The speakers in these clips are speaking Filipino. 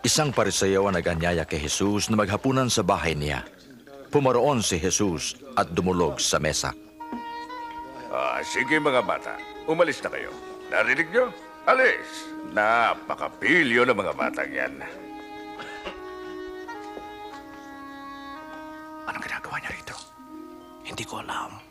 Isang parisayaw ang naganyaya kay Jesus na maghapunan sa bahay niya. Pumaroon si Jesus at dumulog sa mesa. Ah, sige mga bata, umalis na kayo. Narinig nyo? Alis! Napakapilyo ng mga batang yan. Anong ginagawa niya rito? Hindi ko alam.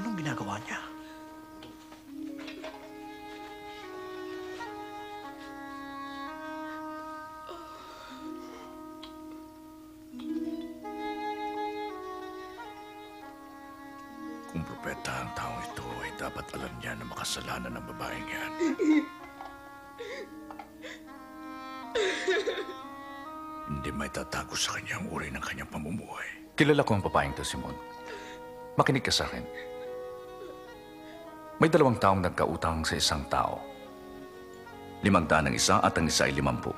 Anong ginagawa niya? Kung propeta ang taong ito, ay dapat alam niya na makasalanan ng babaeng yan. Hindi may tatago sa kanya ang uri ng kanyang pamumuhay. Kilala ko ang babaeng to, Simon. Makinig ka sa akin. May dalawang taong nagkautang sa isang tao. Limang daan ang isa at ang isa ay limampu.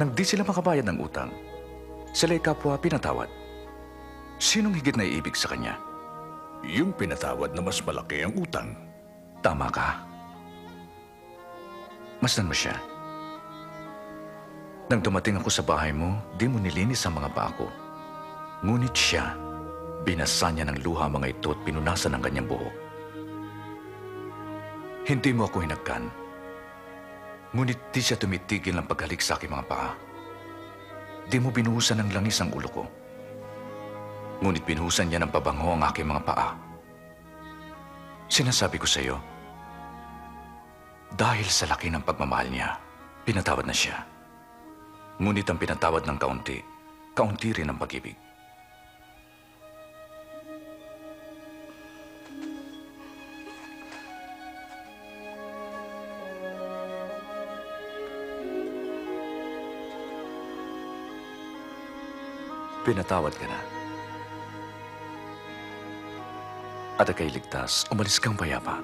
Nang di sila makabayad ng utang, sila ay kapwa pinatawad. Sinong higit na iibig sa kanya? Yung pinatawad na mas malaki ang utang. Tama ka. Masdan mo siya. Nang dumating ako sa bahay mo, di mo nilinis ang mga paa ko. Ngunit siya, binasa niya ng luha mga ito at pinunasan ang kanyang buhok. Hindi mo ako hinagkan. Ngunit di siya tumitigil ng paghalik sa aking mga paa. Di mo binuhusan ng langis ang ulo ko. Ngunit binuhusan niya ng pabango ang aking mga paa. Sinasabi ko sa iyo, dahil sa laki ng pagmamahal niya, pinatawad na siya. Ngunit ang pinatawad ng kaunti, kaunti rin ang pag-ibig. Pinatawad ka na. At ikay ligtas, umalis kang payapa.